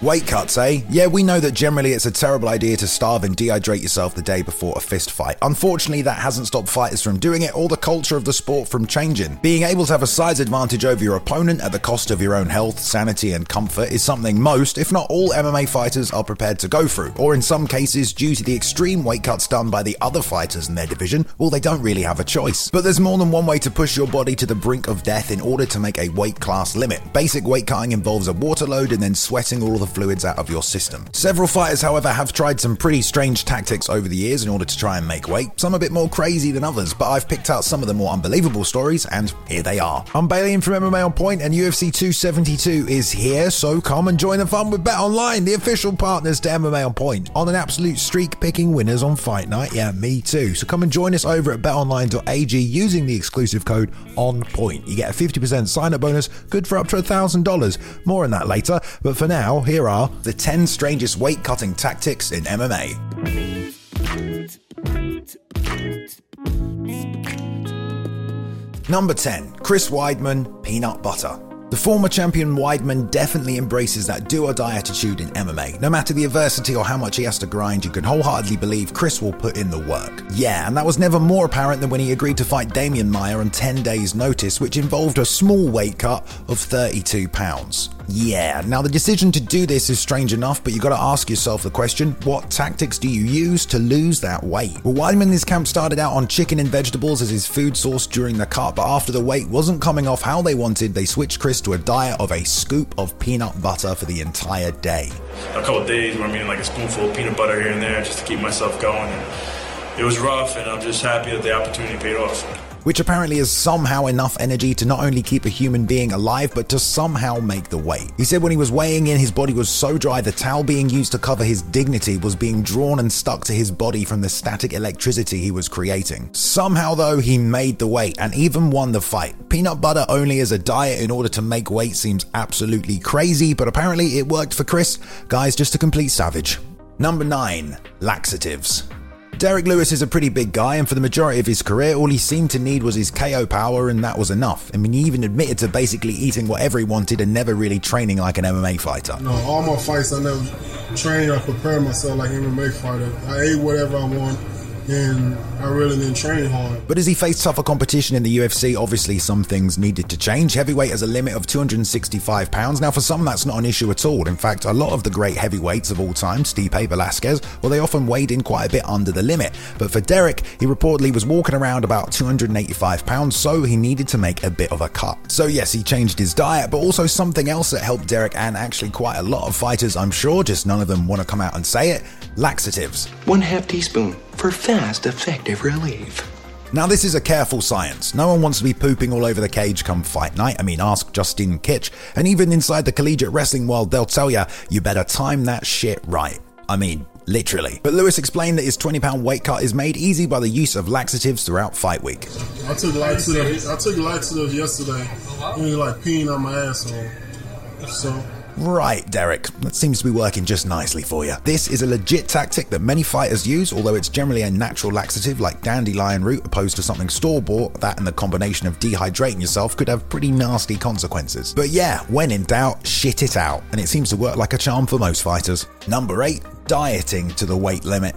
Weight cuts, eh? Yeah, we know that generally it's a terrible idea to starve and dehydrate yourself the day before a fist fight. Unfortunately, that hasn't stopped fighters from doing it or the culture of the sport from changing. Being able to have a size advantage over your opponent at the cost of your own health, sanity, and comfort is something most, if not all, MMA fighters are prepared to go through. Or in some cases, due to the extreme weight cuts done by the other fighters in their division, well, they don't really have a choice. But there's more than one way to push your body to the brink of death in order to make a weight class limit. Basic weight cutting involves a water load and then sweating all the fluids out of your system. Several fighters, however, have tried some pretty strange tactics over the years in order to try and make weight, some a bit more crazy than others, but I've picked out some of the more unbelievable stories, and here they are. I'm Bailey from MMA On Point, and UFC 272 is here, so come and join the fun with Bet Online, the official partners to MMA On Point, on an absolute streak picking winners on fight night. Yeah, me too. So come and join us over at betonline.ag using the exclusive code ON POINT. You get a 50% sign up bonus, good for up to $1,000. More on that later, but for now, here are the 10 strangest weight cutting tactics in MMA. Number 10 Chris Weidman, Peanut Butter. The former champion Weidman definitely embraces that do or die attitude in MMA. No matter the adversity or how much he has to grind, you can wholeheartedly believe Chris will put in the work. Yeah, and that was never more apparent than when he agreed to fight Demian Maia on 10 days' notice, which involved a small weight cut of 32 pounds. Yeah, now the decision to do this is strange enough, but you gotta ask yourself the question what tactics do you use to lose that weight? Well, Weidman in his camp started out on chicken and vegetables as his food source during the cut, but after the weight wasn't coming off how they wanted, they switched Chris to a diet of a scoop of peanut butter for the entire day. A couple days where I'm eating like a spoonful of peanut butter here and there just to keep myself going. It was rough, and I'm just happy that the opportunity paid off which apparently is somehow enough energy to not only keep a human being alive, but to somehow make the weight. He said when he was weighing in, his body was so dry, the towel being used to cover his dignity was being drawn and stuck to his body from the static electricity he was creating. Somehow, though, he made the weight and even won the fight. Peanut butter only as a diet in order to make weight seems absolutely crazy, but apparently it worked for Chris. Guys, just a complete savage. Number 9. Laxatives. Derrick Lewis is a pretty big guy, and for the majority of his career, all he seemed to need was his KO power, and that was enough. I mean, he even admitted to basically eating whatever he wanted and never really training like an MMA fighter. No, all my fights, I never trained or prepared myself like an MMA fighter. I ate whatever I want and I really didn't train hard. But as he faced tougher competition in the UFC, obviously some things needed to change. Heavyweight has a limit of 265 pounds. Now, for some, that's not an issue at all. In fact, a lot of the great heavyweights of all time, Stipe Velasquez, well, they often weighed in quite a bit under the limit. But for Derrick, he reportedly was walking around about 285 pounds, so he needed to make a bit of a cut. So yes, he changed his diet, but also something else that helped Derrick and actually quite a lot of fighters, I'm sure, just none of them want to come out and say it, laxatives. One half teaspoon for fast, effective relief. Now, this is a careful science. No one wants to be pooping all over the cage come fight night. I mean, ask Justin Kish. And even inside the collegiate wrestling world, they'll tell you, you better time that shit right. I mean, literally. But Lewis explained that his 20 pound weight cut is made easy by the use of laxatives throughout fight week. I took laxatives, I took laxatives yesterday. It was like peeing on my asshole. So Right, Derrick, that seems to be working just nicely for you. This is a legit tactic that many fighters use, although it's generally a natural laxative like dandelion root opposed to something store bought that and the combination of dehydrating yourself could have pretty nasty consequences. But yeah, when in doubt, shit it out, and it seems to work like a charm for most fighters. Number 8, dieting to the weight limit.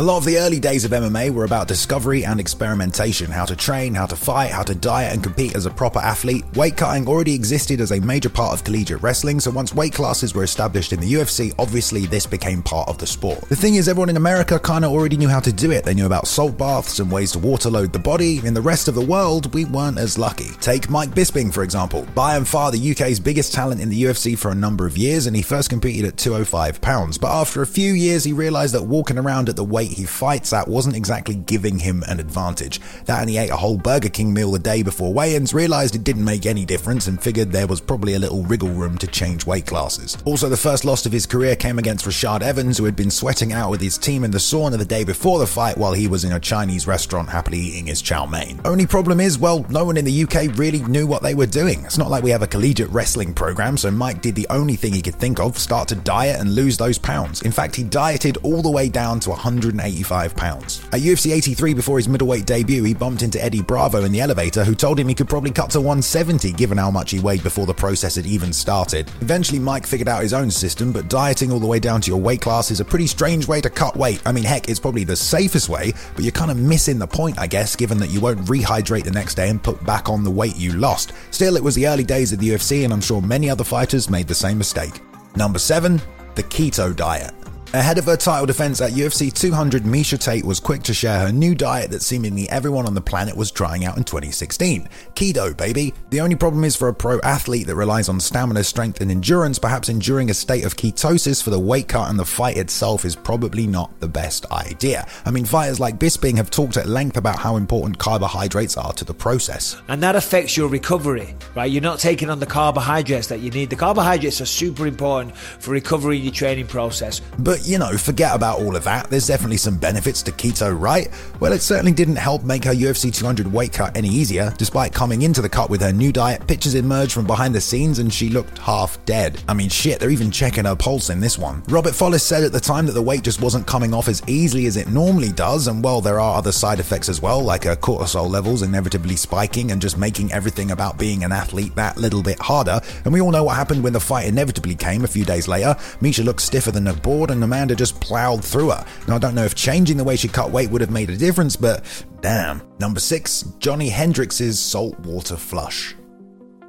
A lot of the early days of MMA were about discovery and experimentation how to train, how to fight, how to diet and compete as a proper athlete. Weight cutting already existed as a major part of collegiate wrestling, so once weight classes were established in the UFC, obviously this became part of the sport. The thing is, everyone in America kind of already knew how to do it. They knew about salt baths and ways to waterload the body. In the rest of the world, we weren't as lucky. Take Mike Bisping, for example. By and far the UK's biggest talent in the UFC for a number of years, and he first competed at 205 pounds. But after a few years, he realized that walking around at the weight he fights at wasn't exactly giving him an advantage. That and he ate a whole Burger King meal the day before weigh-ins, realised it didn't make any difference and figured there was probably a little wriggle room to change weight classes. Also, the first loss of his career came against Rashad Evans, who had been sweating out with his team in the sauna the day before the fight while he was in a Chinese restaurant happily eating his chow mein. Only problem is, well, no one in the UK really knew what they were doing. It's not like we have a collegiate wrestling program, so Mike did the only thing he could think of, start to diet and lose those pounds. In fact, he dieted all the way down to 100 185 pounds. At UFC 83 before his middleweight debut, he bumped into Eddie Bravo in the elevator, who told him he could probably cut to 170 given how much he weighed before the process had even started. Eventually, Mike figured out his own system, but dieting all the way down to your weight class is a pretty strange way to cut weight. I mean, heck, it's probably the safest way, but you're kind of missing the point, I guess, given that you won't rehydrate the next day and put back on the weight you lost. Still, it was the early days of the UFC, and I'm sure many other fighters made the same mistake. Number 7. The Keto Diet. Ahead of her title defense at UFC 200, Miesha Tate was quick to share her new diet that seemingly everyone on the planet was trying out in 2016. Keto, baby. The only problem is for a pro athlete that relies on stamina, strength, and endurance, perhaps enduring a state of ketosis for the weight cut and the fight itself is probably not the best idea. I mean, fighters like Bisping have talked at length about how important carbohydrates are to the process. And that affects your recovery, right? You're not taking on the carbohydrates that you need. The carbohydrates are super important for recovery in your training process. But you know, forget about all of that. There's definitely some benefits to keto, right? Well, it certainly didn't help make her UFC 200 weight cut any easier. Despite coming into the cut with her new diet, pictures emerged from behind the scenes and she looked half dead. I mean, shit, they're even checking her pulse in this one. Robert Follis said at the time that the weight just wasn't coming off as easily as it normally does, and well, there are other side effects as well, like her cortisol levels inevitably spiking and just making everything about being an athlete that little bit harder. And we all know what happened when the fight inevitably came a few days later. Miesha looked stiffer than a board, and Amanda just plowed through her. Now, I don't know if changing the way she cut weight would have made a difference, but damn. Number six, Johnny Hendricks's saltwater flush.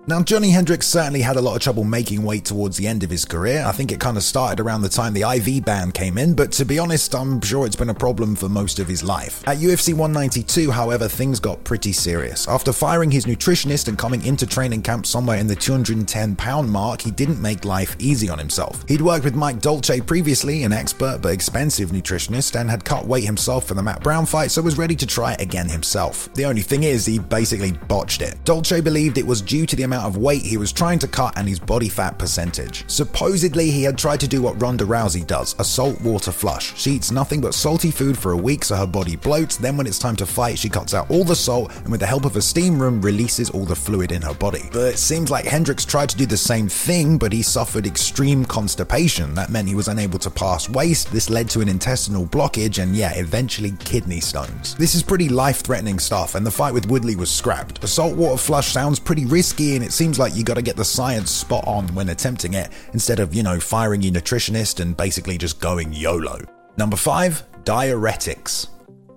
Now, Johnny Hendricks certainly had a lot of trouble making weight towards the end of his career. I think it kind of started around the time the IV ban came in, but to be honest, I'm sure it's been a problem for most of his life. At UFC 192, however, things got pretty serious. After firing his nutritionist and coming into training camp somewhere in the 210 pound mark, he didn't make life easy on himself. He'd worked with Mike Dolce previously, an expert but expensive nutritionist, and had cut weight himself for the Matt Brown fight, so was ready to try it again himself. The only thing is, he basically botched it. Dolce believed it was due to the amount of weight he was trying to cut and his body fat percentage. Supposedly, he had tried to do what Ronda Rousey does a salt water flush. She eats nothing but salty food for a week so her body bloats, then, when it's time to fight, she cuts out all the salt and, with the help of a steam room, releases all the fluid in her body. But it seems like Hendricks tried to do the same thing, but he suffered extreme constipation. That meant he was unable to pass waste. This led to an intestinal blockage and, yeah, eventually kidney stones. This is pretty life threatening stuff, and the fight with Woodley was scrapped. A saltwater flush sounds pretty risky, it seems like you gotta get the science spot on when attempting it, instead of, you know, firing your nutritionist and basically just going YOLO. Number 5 Diuretics.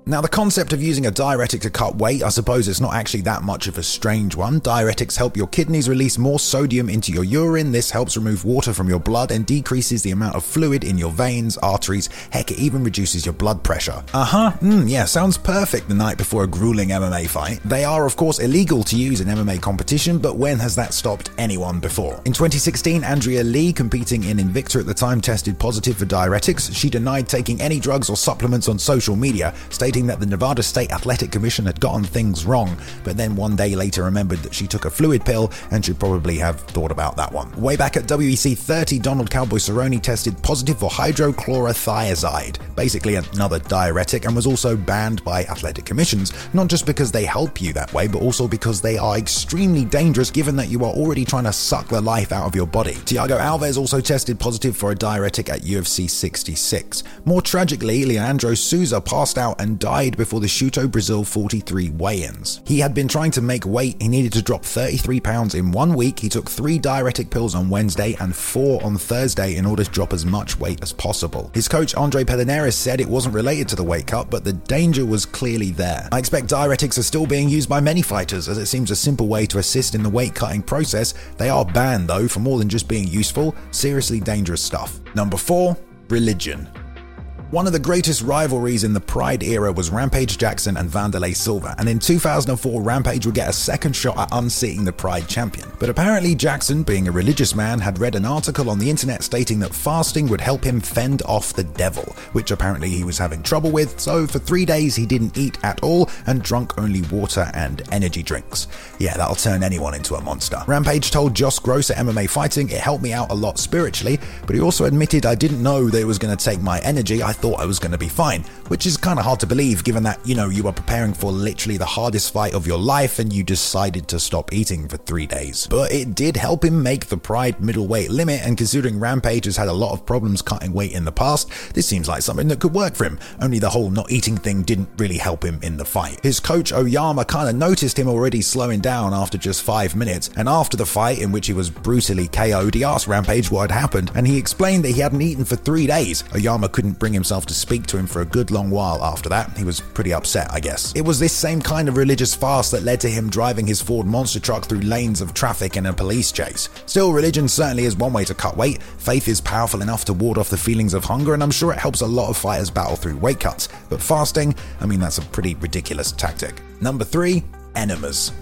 Now, the concept of using a diuretic to cut weight, I suppose it's not actually that much of a strange one. Diuretics help your kidneys release more sodium into your urine. This helps remove water from your blood and decreases the amount of fluid in your veins, arteries. Heck, it even reduces your blood pressure. Uh huh. Mm, yeah, sounds perfect the night before a grueling MMA fight. They are, of course, illegal to use in MMA competition, but when has that stopped anyone before? In 2016, Andrea Lee, competing in Invicta at the time, tested positive for diuretics. She denied taking any drugs or supplements on social media, stating that the Nevada State Athletic Commission had gotten things wrong, but then one day later remembered that she took a fluid pill and should probably have thought about that one. Way back at WEC 30, Donald Cowboy Cerrone tested positive for hydrochlorothiazide, basically another diuretic, and was also banned by athletic commissions, not just because they help you that way, but also because they are extremely dangerous given that you are already trying to suck the life out of your body. Thiago Alves also tested positive for a diuretic at UFC 66. More tragically, Leandro Souza passed out and died before the Shooto Brazil 43 weigh-ins. He had been trying to make weight, he needed to drop 33 pounds in one week, he took three diuretic pills on Wednesday and four on Thursday in order to drop as much weight as possible. His coach Andre Pederneiras said it wasn't related to the weight cut, but the danger was clearly there. I expect diuretics are still being used by many fighters as it seems a simple way to assist in the weight cutting process. They are banned though for more than just being useful, seriously dangerous stuff. Number 4, religion. One of the greatest rivalries in the Pride era was Rampage Jackson and Vanderlei Silva, and in 2004, Rampage would get a second shot at unseating the Pride champion. But apparently, Jackson, being a religious man, had read an article on the internet stating that fasting would help him fend off the devil, which apparently he was having trouble with, so for three days he didn't eat at all and drunk only water and energy drinks. Yeah, that'll turn anyone into a monster. Rampage told Josh Gross at MMA Fighting, it helped me out a lot spiritually, but he also admitted I didn't know that it was going to take my energy. I thought I was going to be fine, which is kind of hard to believe given that, you know, you were preparing for literally the hardest fight of your life and you decided to stop eating for three days. But it did help him make the Pride middleweight limit, and considering Rampage has had a lot of problems cutting weight in the past, this seems like something that could work for him. Only the whole not eating thing didn't really help him in the fight. His coach Oyama kind of noticed him already slowing down after just five minutes, and after the fight, in which he was brutally KO'd, he asked Rampage what had happened, and he explained that he hadn't eaten for three days. Oyama couldn't bring himself to speak to him for a good long while after that. He was pretty upset, I guess. It was this same kind of religious fast that led to him driving his Ford monster truck through lanes of traffic in a police chase. Still, religion certainly is one way to cut weight. Faith is powerful enough to ward off the feelings of hunger, and I'm sure it helps a lot of fighters battle through weight cuts. But fasting, I mean, that's a pretty ridiculous tactic. Number three, enemas.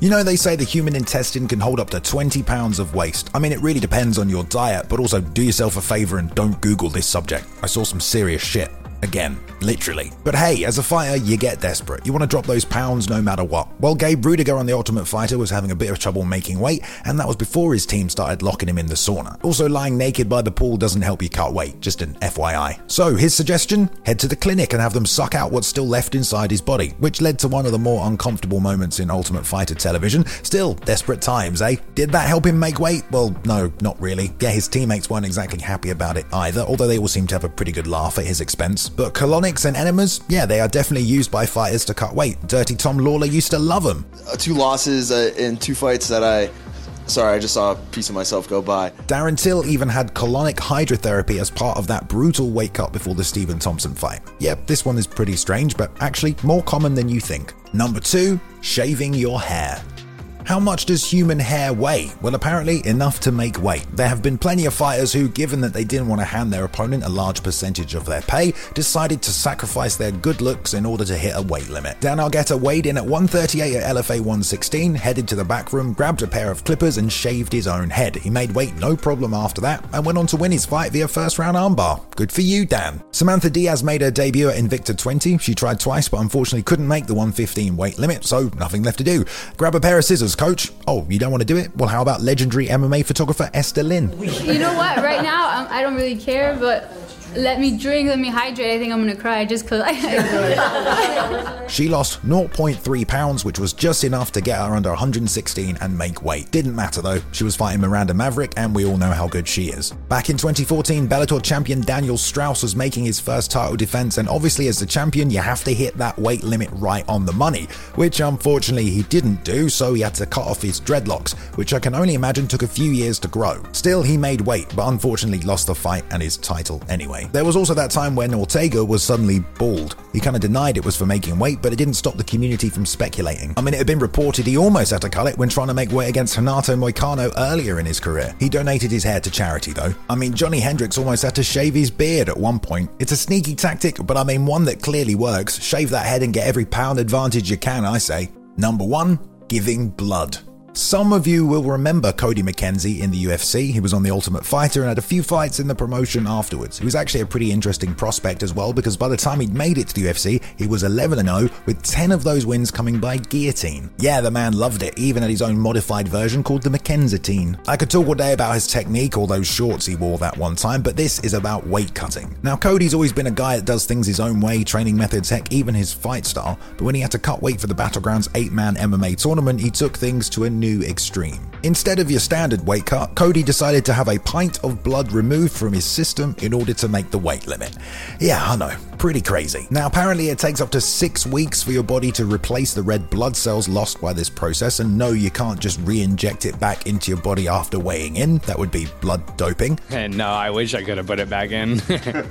You know, they say the human intestine can hold up to 20 pounds of waste. I mean, it really depends on your diet, but also do yourself a favor and don't Google this subject. I saw some serious shit. Again, literally. But hey, as a fighter, you get desperate. You want to drop those pounds no matter what. Well, Gabe Ruediger on The Ultimate Fighter was having a bit of trouble making weight, and that was before his team started locking him in the sauna. Also, lying naked by the pool doesn't help you cut weight, just an FYI. So, his suggestion? Head to the clinic and have them suck out what's still left inside his body, which led to one of the more uncomfortable moments in Ultimate Fighter television. Still, desperate times, eh? Did that help him make weight? Well, no, not really. Yeah, his teammates weren't exactly happy about it either, although they all seemed to have a pretty good laugh at his expense. But colonics and enemas, yeah, they are definitely used by fighters to cut weight. Dirty Tom Lawlor used to love them. Uh, two losses uh, in two fights that I. Sorry, I just saw a piece of myself go by. Darren Till even had colonic hydrotherapy as part of that brutal weight cut before the Stephen Thompson fight. Yep, this one is pretty strange, but actually more common than you think. Number two, shaving your hair. How much does human hair weigh? Well, apparently enough to make weight. There have been plenty of fighters who, given that they didn't want to hand their opponent a large percentage of their pay, decided to sacrifice their good looks in order to hit a weight limit. Dan Argueta weighed in at 138 at LFA 116, headed to the back room, grabbed a pair of clippers, and shaved his own head. He made weight no problem after that, and went on to win his fight via first round armbar. Good for you, Dan. Samantha Diaz made her debut at Invicta 20. She tried twice, but unfortunately couldn't make the 115 weight limit, so nothing left to do. Grab a pair of scissors, coach. Oh, you don't want to do it? Well, how about legendary MMA photographer Esther Lin? You know what? Right now, I'm, I don't really care, but let me drink, let me hydrate. I think I'm gonna cry just because I. She lost 0.3 pounds, which was just enough to get her under 116 and make weight. Didn't matter though, she was fighting Miranda Maverick, and we all know how good she is. Back in 2014, Bellator champion Daniel Straus was making his first title defense, and obviously, as the champion, you have to hit that weight limit right on the money, which unfortunately he didn't do, so he had to cut off his dreadlocks, which I can only imagine took a few years to grow. Still, he made weight, but unfortunately lost the fight and his title anyway. There was also that time when Ortega was suddenly bald. He kind of denied it was for making weight, but it didn't stop the community from speculating. I mean, it had been reported he almost had to cut it when trying to make weight against Renato Moicano earlier in his career. He donated his hair to charity, though. I mean, Johnny Hendricks almost had to shave his beard at one point. It's a sneaky tactic, but I mean one that clearly works. Shave that head and get every pound advantage you can, I say. Number one, giving blood. Some of you will remember Cody McKenzie in the UFC. He was on The Ultimate Fighter and had a few fights in the promotion afterwards. He was actually a pretty interesting prospect as well because by the time he'd made it to the UFC, he was 11 0 with 10 of those wins coming by guillotine. Yeah, the man loved it, even at his own modified version called the McKenzatine. I could talk all day about his technique, or those shorts he wore that one time, but this is about weight cutting. Now, Cody's always been a guy that does things his own way, training methods, heck, even his fight style, but when he had to cut weight for the Battlegrounds 8 man MMA tournament, he took things to a new extreme. Instead of your standard weight cut, Cody decided to have a pint of blood removed from his system in order to make the weight limit. Yeah, I know, pretty crazy. Now, apparently, it takes up to six weeks for your body to replace the red blood cells lost by this process, and no, you can't just re inject it back into your body after weighing in. That would be blood doping. And no, I wish I could have put it back in.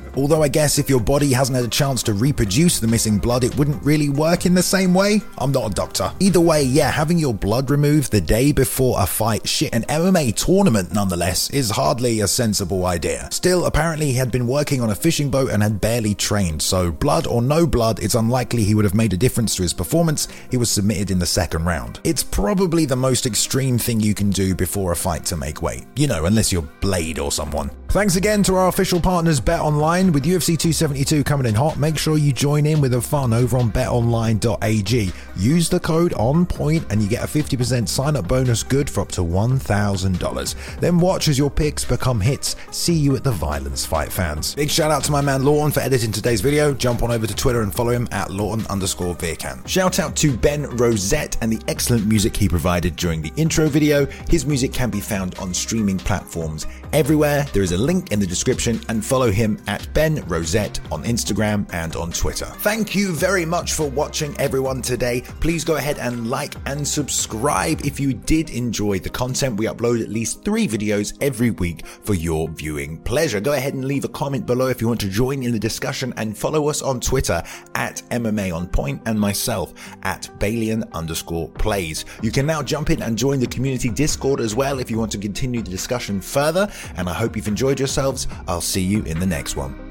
Although I guess if your body hasn't had a chance to reproduce the missing blood, it wouldn't really work in the same way. I'm not a doctor. Either way, yeah, having your blood removed the day before a fight, shit, an MMA tournament nonetheless, is hardly a sensible idea. Still, apparently he had been working on a fishing boat and had barely trained, so blood or no blood, it's unlikely he would have made a difference to his performance. He was submitted in the second round. It's probably the most extreme thing you can do before a fight to make weight. You know, unless you're Blade or someone. Thanks again to our official partners Bet Online. With UFC 272 coming in hot, make sure you join in with the fun over on betonline.ag. Use the code ONPOINT and you get a 50% sign up bonus good for up to $1,000. Then watch as your picks become hits. See you at the Violence Fight fans. Big shout out to my man Lawton for editing today's video. Jump on over to Twitter and follow him at Lawton underscore Veerkan. Shout out to Ben Rosette and the excellent music he provided during the intro video. His music can be found on streaming platforms everywhere. There is a link in the description and follow him at Ben Rosette on Instagram and on Twitter. Thank you very much for watching everyone today. Please go ahead and like and subscribe if you did enjoy the content. We upload at least three videos every week for your viewing pleasure. Go ahead and leave a comment below if you want to join in the discussion and follow us on Twitter at MMA on point and myself at Balian underscore plays. You can now jump in and join the community Discord as well if you want to continue the discussion further. And I hope you've enjoyed yourselves. I'll see you in the next one.